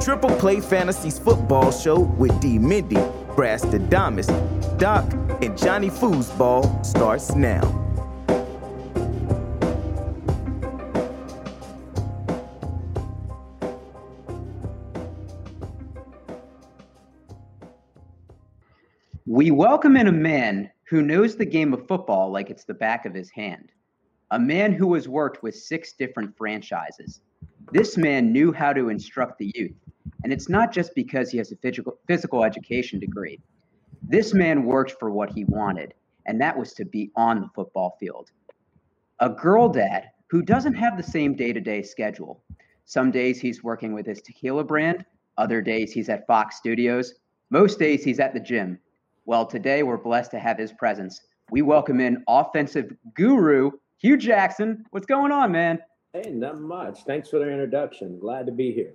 Triple Play Fantasies Football Show with D. Mindy, Brastradamus, Doc, and Johnny Foosball starts now. We welcome in a man who knows the game of football like it's the back of his hand. A man who has worked with six different franchises. This man knew how to instruct the youth. And it's not just because he has a physical, physical education degree. This man worked for what he wanted, and that was to be on the football field. A girl dad who doesn't have the same day to day schedule. Some days he's working with his tequila brand, other days he's at Fox Studios, most days he's at the gym. Well, today we're blessed to have his presence. We welcome in offensive guru Hue Jackson. What's going on, man? Hey, not much. Thanks for the introduction. Glad to be here.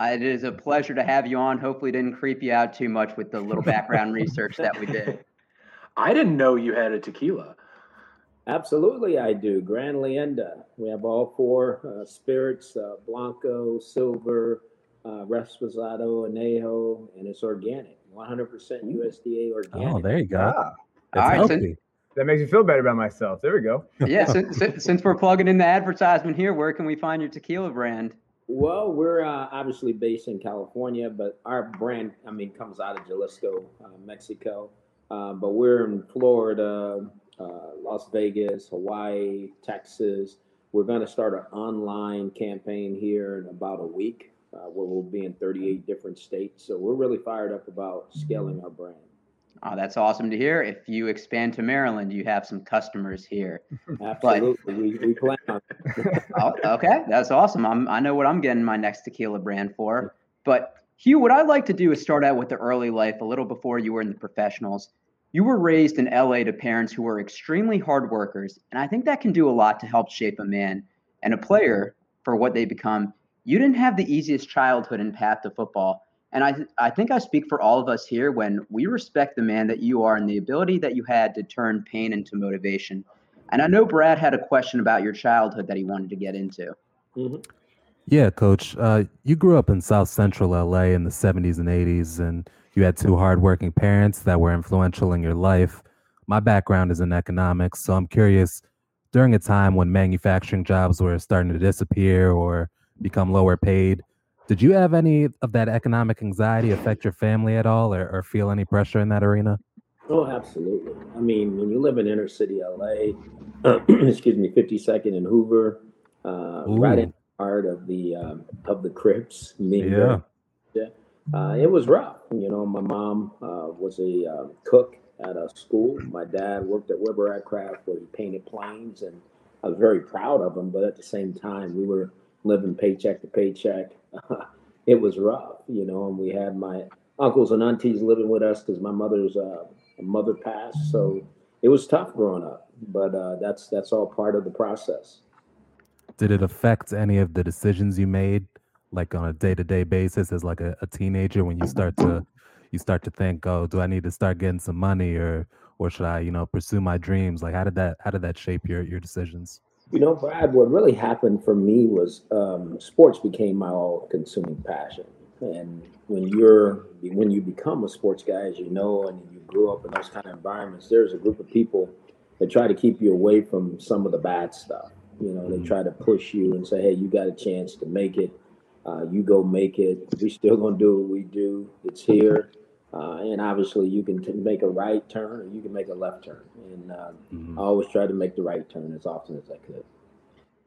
Uh, it is a pleasure to have you on. Hopefully, it didn't creep you out too much with the little background research that we did. I didn't know you had a tequila. Absolutely, I do. Grand Leyenda. We have all four uh, spirits: uh, Blanco, Silver, uh, Reposado, Anejo, and it's organic. 100% USDA organic. Oh, there you go. Ah, All right, so- that makes me feel better about myself. There we go. yeah, since, since, since we're plugging in the advertisement here, where can we find your tequila brand? Well, we're uh, obviously based in California, but our brand, I mean, comes out of Jalisco, uh, Mexico. Uh, but we're in Florida, uh, Las Vegas, Hawaii, Texas. We're going to start an online campaign here in about a week uh, where we'll be in 38 different states. So we're really fired up about scaling our brand. Oh, that's awesome to hear. If you expand to Maryland, you have some customers here. Absolutely. we, we plan on Oh, okay, that's awesome. I'm, I know what I'm getting my next tequila brand for. But Hue, what I'd like to do is start out with the early life, a little before you were in the professionals. You were raised in LA to parents who were extremely hard workers, and I think that can do a lot to help shape a man and a player for what they become. You didn't have the easiest childhood and path to football. And I, I think I speak for all of us here when we respect the man that you are and the ability that you had to turn pain into motivation. And I know Brad had a question about your childhood that he wanted to get into. Mhm. Yeah, coach. Uh, you grew up in South Central LA in the 70s and 80s, and you had two hardworking parents that were influential in your life. My background is in economics, so I'm curious during a time when manufacturing jobs were starting to disappear or become lower paid, did you have any of that economic anxiety affect your family at all or, or feel any pressure in that arena? Oh, absolutely. I mean, when you live in inner city LA, excuse me, 52nd and Hoover, uh, right in the heart of the um, of the Crips. Yeah. Yeah. Uh, it was rough. You know, my mom uh, was a um, cook at a school. My dad worked at Weber Aircraft where he painted planes, and I was very proud of him. But at the same time, we were living paycheck to paycheck. it was rough, you know, and we had my uncles and aunties living with us because my mother's uh, mother passed. So it was tough growing up, but uh, that's that's all part of the process. Did it affect any of the decisions you made, like on a day-to-day basis, as like a, a teenager, when you start to you start to think, oh, do I need to start getting some money, or or should I, you know, pursue my dreams? Like, how did that how did that shape your your decisions? You know, Brad, what really happened for me was um, sports became my all-consuming passion. And when you're when you become a sports guy, as you know, and you grew up in those kind of environments, there's a group of people that try to keep you away from some of the bad stuff. You know, they Mhm. try to push you and say, "Hey, you got a chance to make it. Uh, you go make it. We still gonna do what we do. It's here." Uh, and obviously, you can t- make a right turn or you can make a left turn. And uh, Mhm. I always tried to make the right turn as often as I could.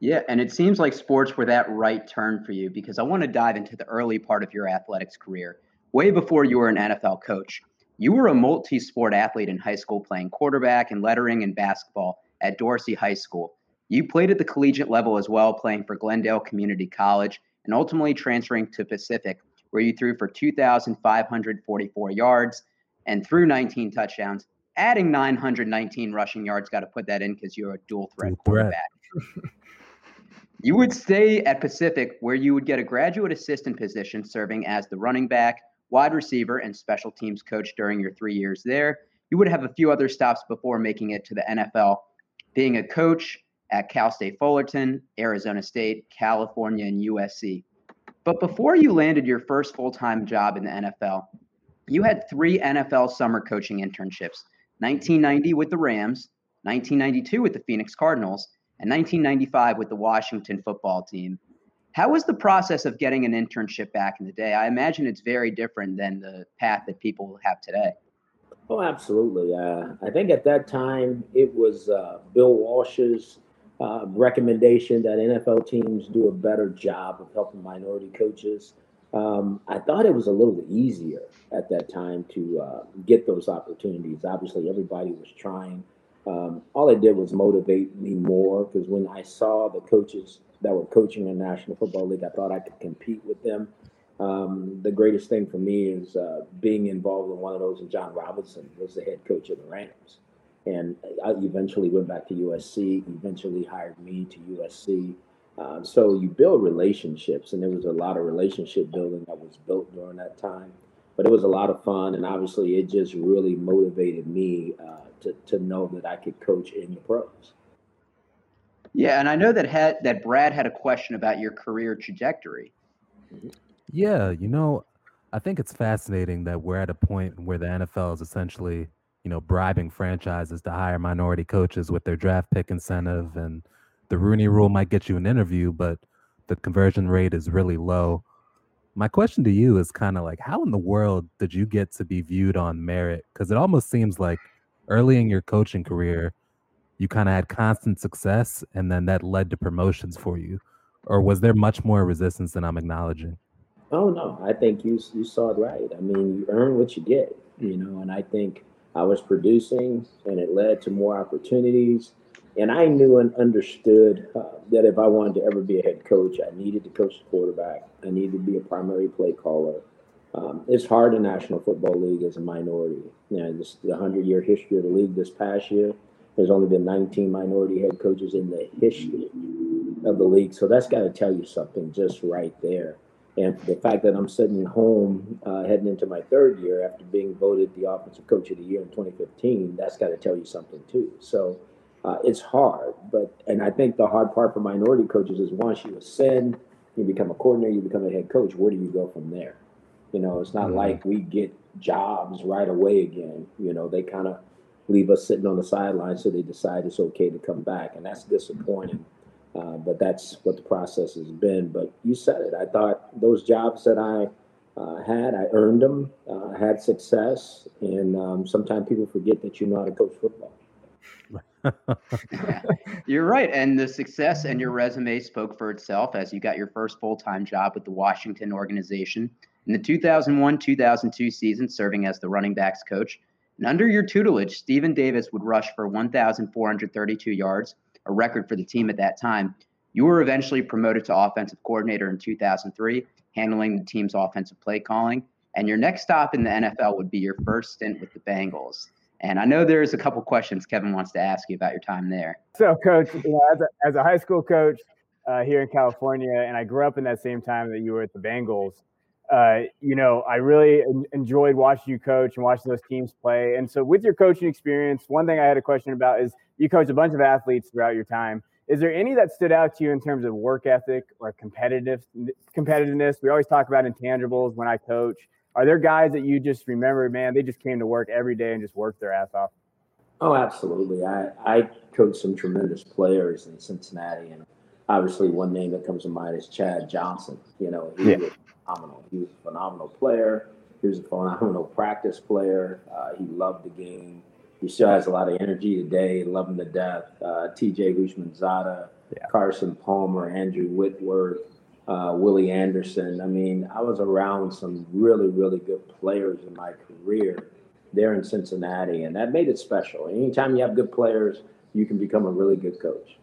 Yeah, and it seems like sports were that right turn for you because I want to dive into the early part of your athletics career, way before you were an NFL coach. You were a multi sport athlete in high school, playing quarterback and lettering and basketball at Dorsey High School. You played at the collegiate level as well, playing for Glendale Community College and ultimately transferring to Pacific, where you threw for 2,544 yards and threw 19 touchdowns, adding 919 rushing yards. Got to put that in because you're a dual threat Dual threat. quarterback. You would stay at Pacific, where you would get a graduate assistant position serving as the running back, wide receiver, and special teams coach during your three years there. You would have a few other stops before making it to the NFL, being a coach at Cal State Fullerton, Arizona State, California, and USC. But before you landed your first full time job in the NFL, you had three NFL summer coaching internships 1990 with the Rams, 1992 with the Phoenix Cardinals, and 1995 with the Washington football team. How was the process of getting an internship back in the day? I imagine it's very different than the path that people have today. Oh, absolutely. Uh, I think at that time it was uh, Bill Walsh's uh, recommendation that NFL teams do a better job of helping minority coaches. Um, I thought it was a little easier at that time to uh, get those opportunities. Obviously, everybody was trying. Um, all it did was motivate me more because when I saw the coaches that were coaching in the National Football League, I thought I could compete with them. Um, the greatest thing for me is uh, being involved in one of those. And John Robinson was the head coach of the Rams, and I eventually went back to USC. Eventually hired me to USC. Um, so you build relationships, and there was a lot of relationship building that was built during that time. But it was a lot of fun, and obviously, it just really motivated me uh, to to know that I could coach in the pros. Yeah, and I know that had that Brad had a question about your career trajectory. Mm-hmm. Yeah, you know, I think it's fascinating that we're at a point where the NFL is essentially, you know, bribing franchises to hire minority coaches with their draft pick incentive and the Rooney rule might get you an interview, but the conversion rate is really low. My question to you is kind of like how in the world did you get to be viewed on merit? Cuz it almost seems like early in your coaching career, you kind of had constant success and then that led to promotions for you. Or was there much more resistance than I'm acknowledging? Oh no, I think you you saw it right. I mean, you earn what you get, you know, and I think I was producing, and it led to more opportunities. And I knew and understood uh, that if I wanted to ever be a head coach, I needed to coach the quarterback. I needed to be a primary play caller. Um, it's hard in National Football League as a minority. You know, this the hundred year history of the league this past year. There's only been 19 minority head coaches in the history of the league. So that's got to tell you something just right there. And the fact that I'm sitting at home uh, heading into my third year after being voted the Offensive Coach of the Year in 2015, that's got to tell you something too. So uh, it's hard, but and I think the hard part for minority coaches is once you ascend, you become a coordinator, you become a head coach. Where do you go from there? You know, it's not mm-hmm. like we get jobs right away again. You know, they kind of leave us sitting on the sidelines so they decide it's okay to come back, and that's disappointing. Uh, but that's what the process has been. But you said it. I thought those jobs that I uh, had, I earned them, uh, had success, and um, sometimes people forget that you know how to coach football. You're right. And the success and your resume spoke for itself as you got your first full time job with the Washington organization in the 2001 2002 season, serving as the running backs coach. And under your tutelage, Stephen Davis would rush for 1,432 yards, a record for the team at that time. You were eventually promoted to offensive coordinator in 2003, handling the team's offensive play calling. And your next stop in the NFL would be your first stint with the Bengals. And I know there's a couple questions Kevin wants to ask you about your time there. So, coach, you know, as, a, as a high school coach uh, here in California, and I grew up in that same time that you were at the Bengals, uh, you know, I really enjoyed watching you coach and watching those teams play. And so, with your coaching experience, one thing I had a question about is you coached a bunch of athletes throughout your time. Is there any that stood out to you in terms of work ethic or competitive competitiveness? We always talk about intangibles when I coach. Are there guys that you just remember, man, they just came to work every day and just worked their ass off? Oh, absolutely. I, I coached some tremendous players in Cincinnati, and obviously one name that comes to mind is Chad Johnson. You know, he yeah. Phenomenal. He was a phenomenal player. He was a phenomenal practice player. Uh, he loved the game. He still has a lot of energy today. Love him to death. Uh, T.J. Houshmandzadeh, yeah. Carson Palmer, Andrew Whitworth, uh, Willie Anderson. I mean, I was around some really, really good players in my career there in Cincinnati, and that made it special. Anytime you have good players, you can become a really good coach.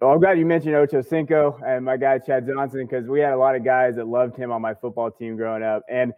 Well, I'm glad you mentioned Ocho Cinco and my guy Chad Johnson because we had a lot of guys that loved him on my football team growing up, and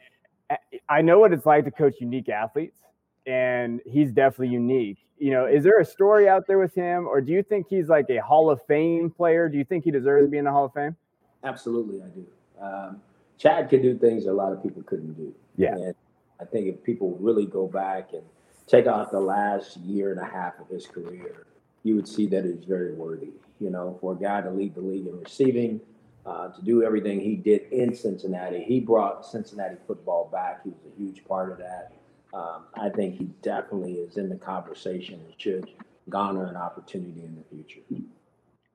I know what it's like to coach unique athletes, and he's definitely unique. You know, is there a story out there with him, or do you think he's like a Hall of Fame player? Do you think he deserves to be in the Hall of Fame? Absolutely, I do. Um, Chad could do things a lot of people couldn't do. Yeah. And I think if people really go back and check out the last year and a half of his career, you would see that he's very worthy. You know, for a guy to lead the league in receiving, uh, to do everything he did in Cincinnati. He brought Cincinnati football back. He was a huge part of that. Um, I think he definitely is in the conversation and should garner an opportunity in the future.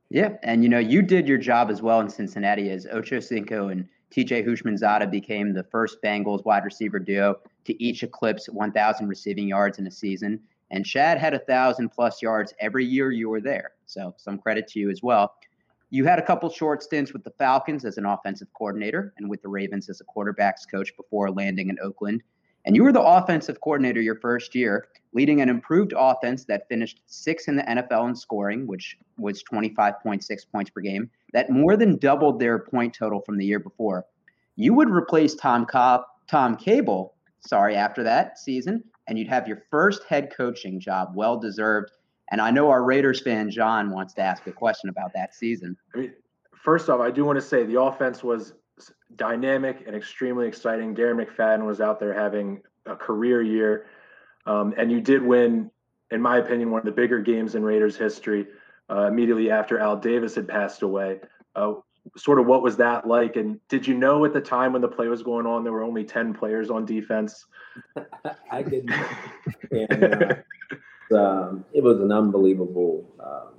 Yeah, and you know, you did your job as well in Cincinnati as Ocho Cinco and TJ Houshmandzadeh became the first Bengals wide receiver duo to each eclipse 1,000 receiving yards in a season. And Chad had a thousand plus yards every year you were there. So some credit to you as well. You had a couple short stints with the Falcons as an offensive coordinator and with the Ravens as a quarterbacks coach before landing in Oakland. And you were the offensive coordinator your first year, leading an improved offense that finished sixth in the NFL in scoring, which was 25.6 points per game. That more than doubled their point total from the year before. You would replace Tom Cobb, Tom Cable, sorry, after that season, and you'd have your first head coaching job, well deserved. And I know our Raiders fan John wants to ask a question about that season. I mean, first off, I do want to say the offense was dynamic and extremely exciting. Darren McFadden was out there having a career year, um, and you did win, in my opinion, one of the bigger games in Raiders history. Uh, immediately after Al Davis had passed away, uh, sort of what was that like? And did you know at the time when the play was going on there were only ten players on defense? I didn't. and, uh, um, it was an unbelievable um,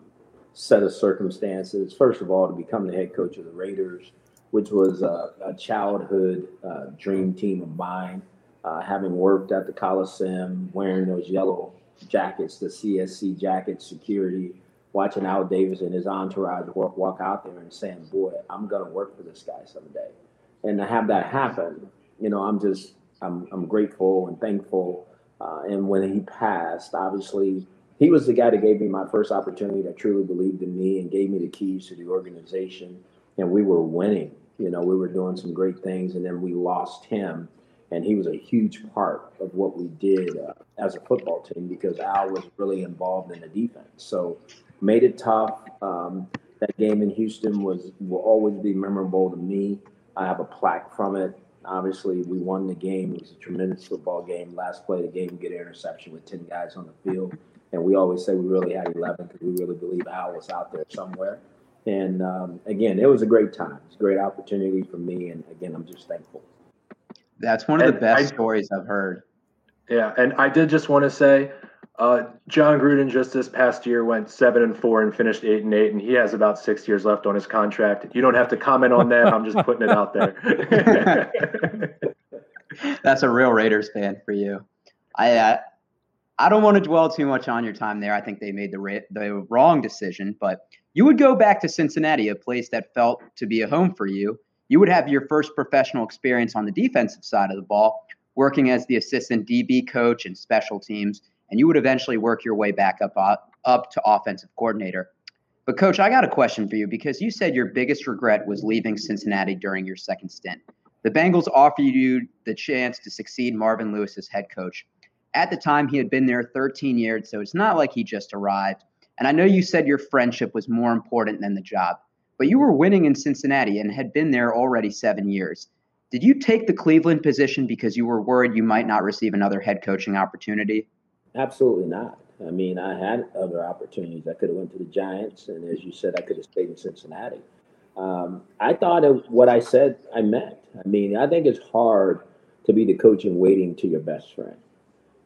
set of circumstances. First of all, to become the head coach of the Raiders, which was a childhood uh, dream team of mine. Uh, having worked at the Coliseum, wearing those yellow jackets, the CSC jacket security, watching Al Davis and his entourage walk, out there and saying, "Boy, I'm going to work for this guy someday," and to have that happen, you know, I'm just I'm I'm grateful and thankful. Uh, and when he passed, obviously, he was the guy that gave me my first opportunity that truly believed in me and gave me the keys to the organization. And we were winning. You know, we were doing some great things, and then we lost him. And he was a huge part of what we did uh, as a football team because Al was really involved in the defense. So made it tough. Um, that game in Houston was will always be memorable to me. I have a plaque from it. Obviously, we won the game. It was a tremendous football game. Last play of the game, get an interception with 10 guys on the field. And we always say we really had 11 because we really believe Al was out there somewhere. And um, again, it was a great time. It's a great opportunity for me. And again, I'm just thankful. That's one of the best I, stories I've heard. Yeah. And I did just want to say, uh, Jon Gruden just this past year went seven and four and finished eight and eight, and he has about six years left on his contract. You don't have to comment on that. I'm just putting it out there. That's a real Raiders fan for you. I uh, I don't want to dwell too much on your time there. I think they made the ra- the wrong decision, but you would go back to Cincinnati, a place that felt to be a home for you. You would have your first professional experience on the defensive side of the ball, working as the assistant DB coach and special teams and you would eventually work your way back up uh, up to offensive coordinator. But coach, I got a question for you because you said your biggest regret was leaving Cincinnati during your second stint. The Bengals offered you the chance to succeed Marvin Lewis as head coach. At the time, he had been there 13 years, so it's not like he just arrived. And I know you said your friendship was more important than the job, but you were winning in Cincinnati and had been there already seven years. Did you take the Cleveland position because you were worried you might not receive another head coaching opportunity? Absolutely not. I mean, I had other opportunities. I could have went to the Giants, and as you said, I could have stayed in Cincinnati. Um, I thought of what I said I meant. I mean, I think it's hard to be the coach and waiting to your best friend.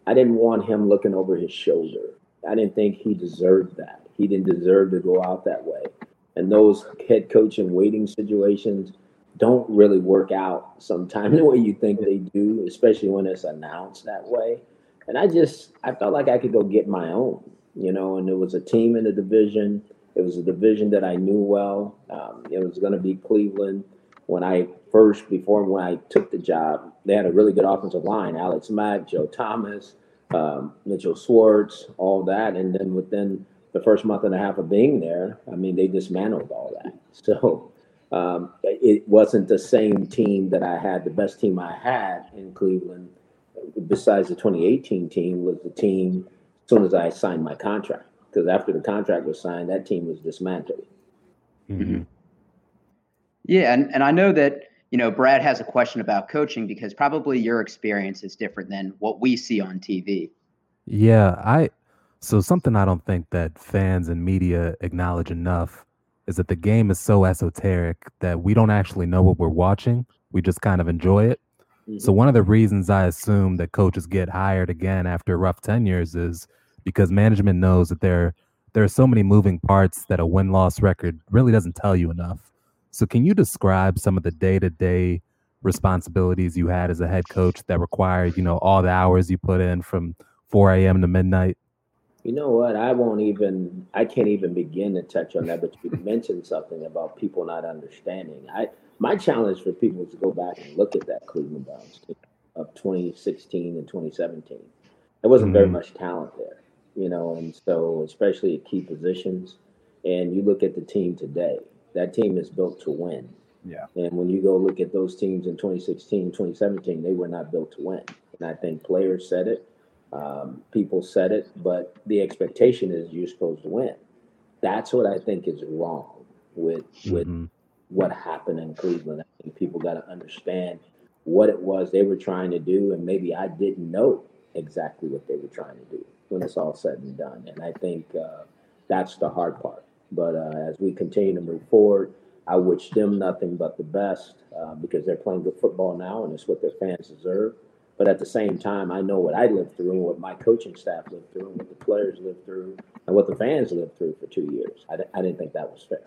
I didn't want him looking over his shoulder. I didn't think he deserved that. He didn't deserve to go out that way. And those head coach and waiting situations don't really work out sometimes the way you think they do, especially when it's announced that way and I just I felt like I could go get my own, you know. And it was a team in the division. It was a division that I knew well. Um, it was going to be Cleveland. When I first, before when I took the job, they had a really good offensive line: Alex Mack, Joe Thomas, um, Mitchell Schwartz, all that. And then within the first month and a half of being there, I mean, they dismantled all that. So um, it wasn't the same team that I had. The best team I had in Cleveland besides the 2018 team, was the team as soon as I signed my contract. Because after the contract was signed, that team was dismantled. Mm-hmm. Yeah, and, and I know that you know Brad has a question about coaching because probably your experience is different than what we see on TV. Yeah, I so something I don't think that fans and media acknowledge enough. is that the game is so esoteric that we don't actually know what we're watching. We just kind of enjoy it. Mm-hmm. So one of the reasons I assume that coaches get hired again after rough tenures is because management knows that there there are so many moving parts that a win loss record really doesn't tell you enough. So can you describe some of the day to day responsibilities you had as a head coach that required, you know, all the hours you put in from 4 a.m. to midnight? You know what? I won't even. I can't even begin to touch on that. But you mentioned something about people not understanding. I my challenge for people is to go back and look at that Cleveland Browns team of 2016 and 2017. There wasn't mm-hmm. very much talent there, you know, and so especially at key positions. And you look at the team today. That team is built to win. Yeah. And when you go look at those teams in 2016, 2017, they were not built to win. And I think players said it um, people said it, but the expectation is you're supposed to win. That's what I think is wrong with with mm-hmm. What happened in Cleveland. I think people got to understand what it was they were trying to do, and maybe I didn't know exactly what they were trying to do when it's all said and done. And I think uh, that's the hard part. But uh, as we continue to move forward, I wish them nothing but the best uh, because they're playing good football now, and it's what their fans deserve. But at the same time, I know what I lived through and what my coaching staff lived through and what the players lived through and what the fans lived through for two years. I, I didn't think that was fair.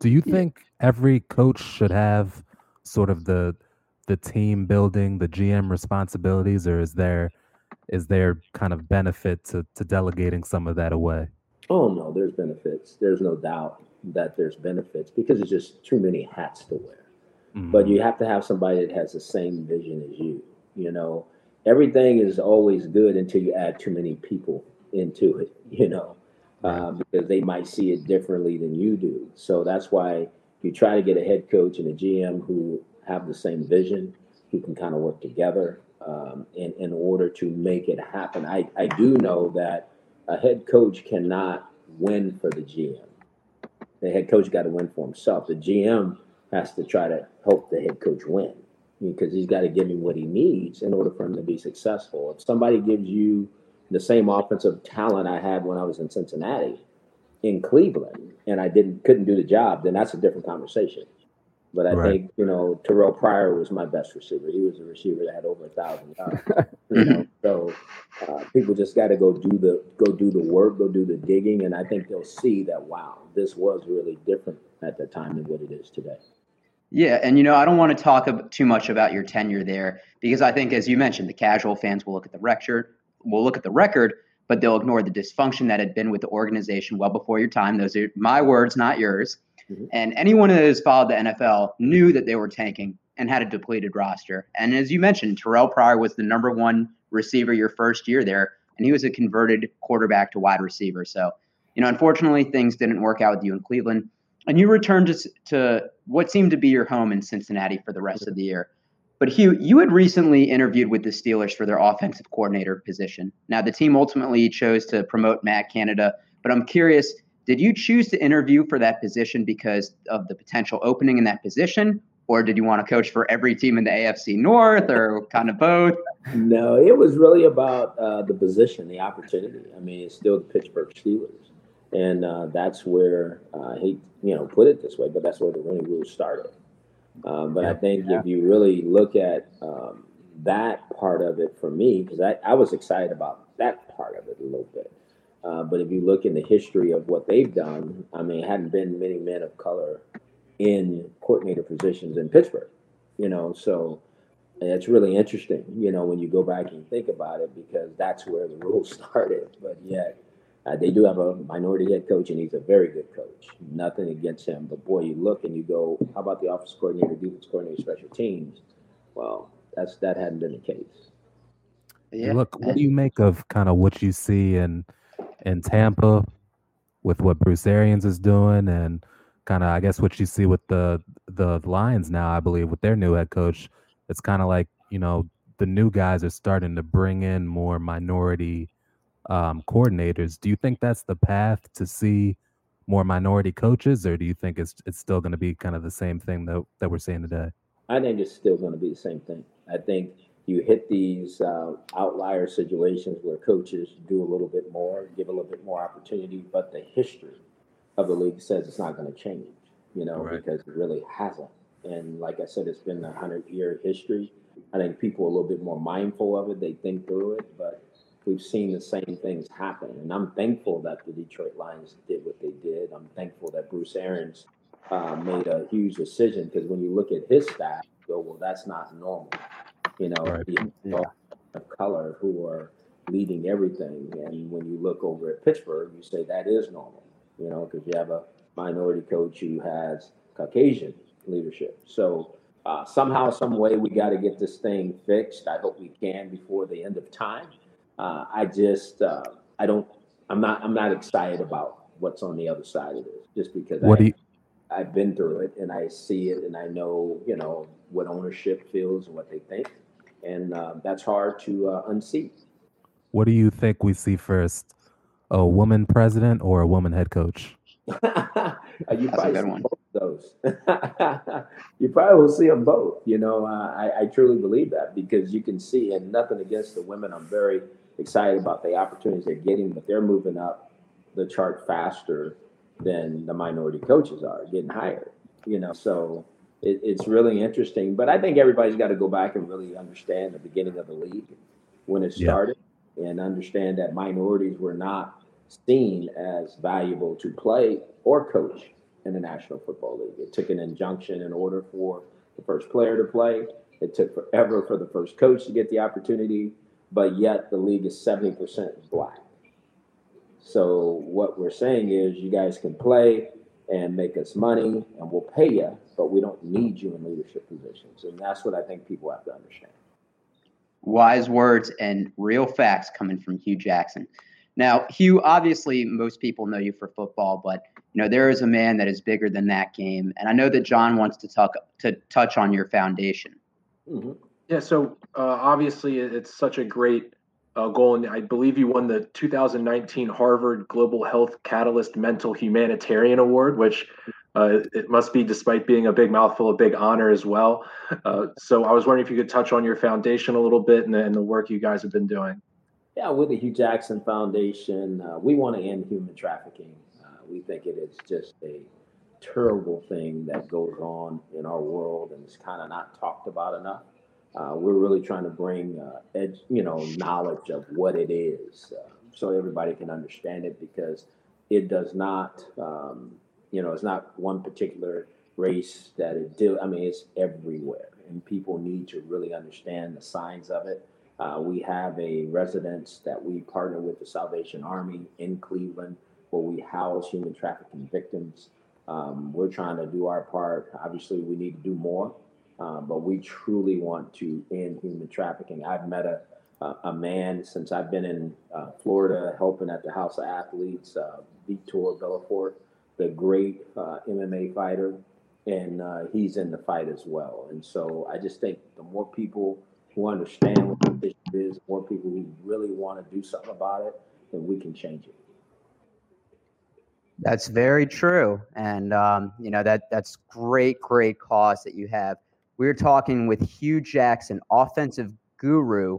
Do you think every coach should have sort of the the team building, the GM responsibilities, or is there is there kind of benefit to to delegating some of that away? Oh no, there's benefits. There's no doubt that there's benefits because it's just too many hats to wear. Mm-hmm. But you have to have somebody that has the same vision as you. You know, everything is always good until you add too many people into it. You know, uh, because they might see it differently than you do. So that's why you try to get a head coach and a GM who have the same vision, who can kind of work together um, in in order to make it happen. I I do know that a head coach cannot win for the GM. The head coach got to win for himself. The GM has to try to help the head coach win because he's got to give him what he needs in order for him to be successful. If somebody gives you the same offensive talent I had when I was in Cincinnati, in Cleveland, and I didn't couldn't do the job, then that's a different conversation. But I right. think you know Terrell Pryor was my best receiver. He was a receiver that had over a thousand yards. you know, so uh, people just got to go do the go do the work, go do the digging, and I think they'll see that wow, this was really different at the time than what it is today. Yeah, and you know, I don't want to talk too much about your tenure there because I think, as you mentioned, the casual fans will look at the record, will look at the record, but they'll ignore the dysfunction that had been with the organization well before your time. Those are my words, not yours. Mm-hmm. And anyone who has followed the NFL knew that they were tanking and had a depleted roster. And as you mentioned, Terrell Pryor was the number one receiver your first year there, and he was a converted quarterback to wide receiver. So, you know, unfortunately, things didn't work out with you in Cleveland and you returned to, to what seemed to be your home in Cincinnati for the rest of the year. But Hue, you had recently interviewed with the Steelers for their offensive coordinator position. Now, the team ultimately chose to promote Matt Canada, but I'm curious did you choose to interview for that position because of the potential opening in that position? Or did you want to coach for every team in the AFC North or kind of both? No, it was really about uh, the position, the opportunity. I mean, it's still the Pittsburgh Steelers and uh, that's where uh, hate you know put it this way, but that's where the Rooney rules started. Um, but yeah, I think yeah. if you really look at um, that part of it for me, because I, I was excited about that part of it a little bit. Uh, but if you look in the history of what they've done, I mean, hadn't been many men of color in coordinator positions in Pittsburgh, you know, so it's really interesting, you know, when you go back and think about it, because that's where the rules started. But yet, uh, they do have a minority head coach, and he's a very good coach. Nothing against him, but boy, you look and you go, how about the office coordinator, defense coordinator, special teams? Well, that's that hadn't been the case. Yeah. Look, what do you make of kind of what you see in in Tampa with what Bruce Arians is doing, and kind of I guess what you see with the the Lions now, I believe, with their new head coach. It's kind of like you know the new guys are starting to bring in more minority um, coordinators. Do you think that's the path to see more minority coaches, or do you think it's it's still going to be kind of the same thing that that we're seeing today? I think it's still going to be the same thing. I think you hit these uh, outlier situations where coaches do a little bit more, give a little bit more opportunity, but the history of the league says it's not going to change, you know, Right. because it really hasn't. And like I said, it's been a hundred year history. I think people are a little bit more mindful of it. They think through it, but we've seen the same things happen. And I'm thankful that the Detroit Lions did what they did. I'm thankful that Bruce Arians uh, made a huge decision because when you look at his staff, you go, well, that's not normal. You know, Right. the Yeah. of color who are leading everything. And when you look over at Pittsburgh, you say that is normal, you know, because you have a minority coach who has Caucasian leadership. So uh, somehow, some way, we got to get this thing fixed. I hope we can before the end of time. Uh, I just, uh, I don't, I'm not, I'm not excited about what's on the other side of this, just because What I, do you I've been through it and I see it and I know, you know, what ownership feels and what they think. And uh, that's hard to uh, unseat. What do you think we see first? A woman president or a woman head coach? you That's a probably good see one. both of those. you probably will see them both. You know, uh, I, I truly believe that because you can see, and nothing against the women. I'm very excited about the opportunities they're getting, but they're moving up the chart faster than the minority coaches are getting hired. You know, so it, it's really interesting. But I think everybody's got to go back and really understand the beginning of the league when it Yeah. started and understand that minorities were not seen as valuable to play or coach in the National Football League. It took an injunction in order for the first player to play. It took forever for the first coach to get the opportunity, but yet the league is 70% black. So what we're saying is you guys can play and make us money and we'll pay you, but we don't need you in leadership positions. And that's what I think people have to understand. Wise words and real facts coming from Hue Jackson. Now, Hue, obviously, most people know you for football, but you know there is a man that is bigger than that game, and I know that John wants to talk to touch on your foundation. Mhm. Yeah, so uh, obviously it's such a great uh, goal, and I believe you won the 2019 Harvard Global Health Catalyst Mental Humanitarian Award, which uh, it must be, despite being a big mouthful, a big honor as well. Uh, so I was wondering if you could touch on your foundation a little bit and the, and the work you guys have been doing. Yeah, with the Hue Jackson Foundation, uh, we want to end human trafficking. Uh, we think it is just a terrible thing that goes on in our world and it's kind of not talked about enough. Uh, we're really trying to bring, uh, ed, you know, knowledge of what it is uh, so everybody can understand it because it does not, um, you know, it's not one particular race that it do. I mean, it's everywhere and people need to really understand the signs of it. Uh, we have a residence that we partner with the Salvation Army in Cleveland where we house human trafficking victims. Um, we're trying to do our part. Obviously, we need to do more, uh, but we truly want to end human trafficking. I've met a, a, a man since I've been in uh, Florida helping at the House of Athletes, uh, Vitor the great uh, MMA fighter, and uh, he's in the fight as well. And so I just think the more people who understand what the issue is, more people who really want to do something about it, then we can change it. That's very true, and um, you know that that's great, great cause that you have. We are talking with Hue Jackson, offensive guru.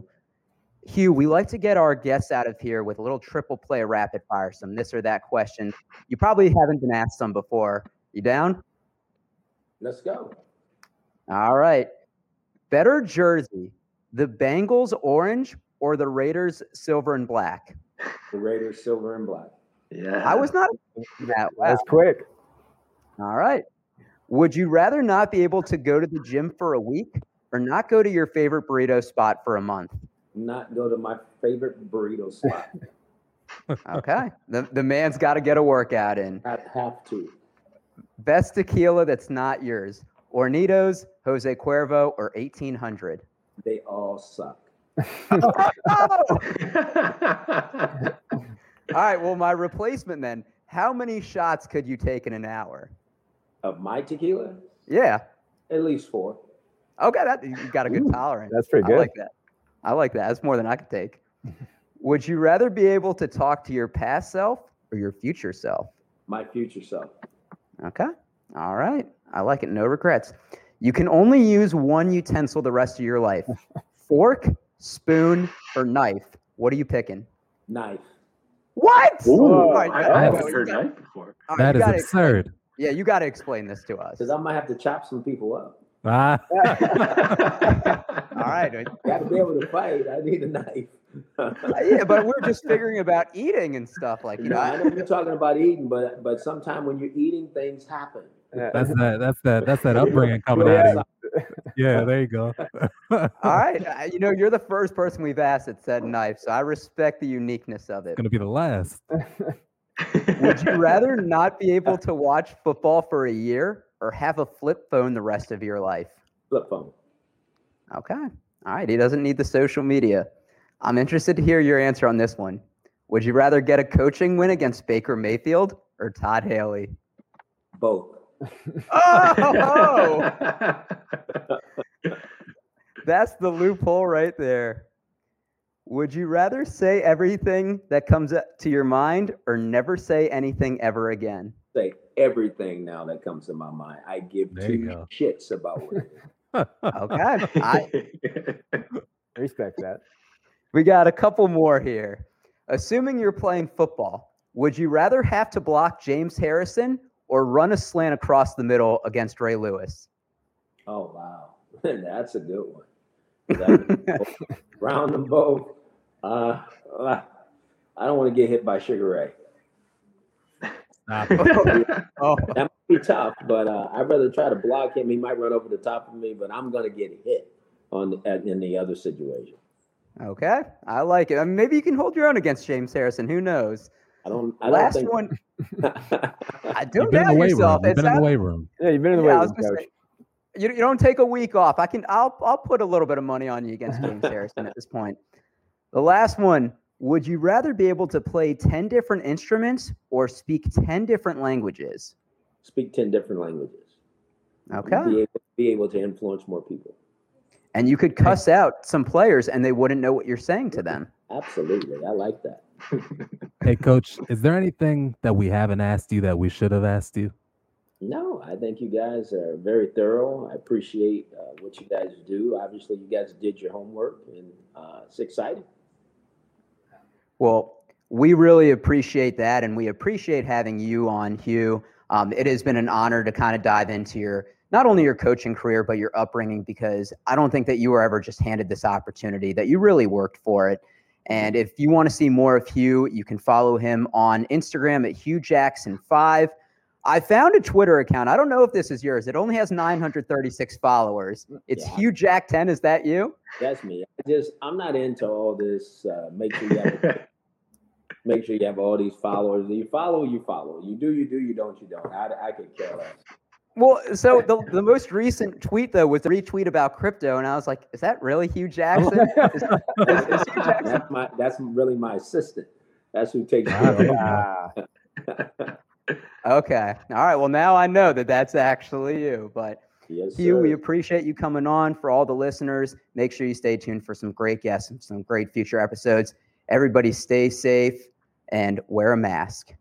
Hue, we like to get our guests out of here with a little triple play rapid fire, some this or that question. You probably haven't been asked some before. You down? Let's go. All right. Better jersey, the Bengals orange or the Raiders silver and black? The Raiders, silver and black. Yeah. I was not that. Wow. That's quick. All right. Would you rather not be able to go to the gym for a week or not go to your favorite burrito spot for a month? Not go to my favorite burrito spot. Okay. the, the man's got to get a workout in. I have to. Best tequila that's not yours. Hornitos, Jose Cuervo, or 1800? They all suck. All right. Well, my replacement then. How many shots could you take in an hour? Of my tequila, Yeah. at least four. Okay. That you got a good Ooh, tolerance. That's pretty good. I like that. I like that. That's more than I could take. Would you rather be able to talk to your past self or your future self? My future self. Okay. All right. I like it. No regrets. You can only use one utensil the rest of your life fork, spoon, or knife. What are you picking? Knife. What? Ooh, All right, I, I haven't heard knife before. all right, That you explain- absurd. Yeah, you got to explain this to us. Because I might have to chop some people up. Ah, All right. Got to be able to fight. I need a knife. Uh, yeah, but we're just figuring about eating and stuff like you No, know. I know you're talking about eating, but but sometimes when you're eating, things happen. that's that. That's that. That's that upbringing coming out of you. Yeah, there you go. All right, uh, you know you're the first person we've asked that said knife, so I respect the uniqueness of it. Gonna be the last. Would you rather not be able to watch football for a year or have a flip phone the rest of your life? Flip phone. Okay. All right. He doesn't need the social media. I'm interested to hear your answer on this one. Would you rather get a coaching win against Baker Mayfield or Todd Haley? Both. Oh, that's the loophole right there. Would you rather say everything that comes up to your mind or never say anything ever again? Say everything now that comes to my mind. I give There two shits about what. Okay. I, Respect that. We got a couple more here. Assuming you're playing football, would you rather have to block James Harrison or run a slant across the middle against Ray Lewis? Oh wow, that's a good one. Round them both. Uh, uh, I don't want to get hit by Sugar Ray. Oh, That might be tough, but uh, I'd rather try to block him. He might run over the top of me, but I'm gonna get hit on the, at- in the other situation. okay. I like it. I mean, maybe you can hold your own against James Harrison. Who knows? I don't. I don't Last think. one. I don't been doubt yourself. room. You've It's been in the not- weight room. Yeah, you've been in the yeah, I weight room, say, you, you don't take a week off. I can. I'll. I'll put a little bit of money on you against James Harrison at this point. The last one. Would you rather be able to play ten different instruments or speak ten different languages? Speak ten different languages. Okay. Be able, be able to influence more people. And you could cuss out some players and they wouldn't know what you're saying to them. Absolutely, I like that. Hey, coach, is there anything that we haven't asked you that we should have asked you? No, I think you guys are very thorough. I appreciate uh, what you guys do. Obviously, you guys did your homework, and uh, it's exciting. Well, we really appreciate that. And we appreciate having you on, Hue. Um, it has been an honor to kind of dive into your not only your coaching career, but your upbringing, because I don't think that you were ever just handed this opportunity, that you really worked for it. And if you want to see more of Hue, you can follow him on Instagram at Hue Jackson5. I found a Twitter account. I don't know if this is yours. It only has 936 followers. It's Yeah. Hue Jack 10. Is that you? That's me. I just I'm not into all this. Uh, make sure you have make sure you have all these followers. You follow, you follow. You do, you do. You don't, you don't. I, I could care less. Well, so the, the most recent tweet though was a retweet about crypto, and I was like, "Is that really Hue Jackson? Is, is- is Hue Jackson?" That's my that's really my assistant. That's who takes Wow, care of go. Okay, all right. Well, now I know that that's actually you. But Yes, Hue, we appreciate you coming on. For all the listeners, make sure you stay tuned for some great guests and some great future episodes. Everybody, stay safe and wear a mask.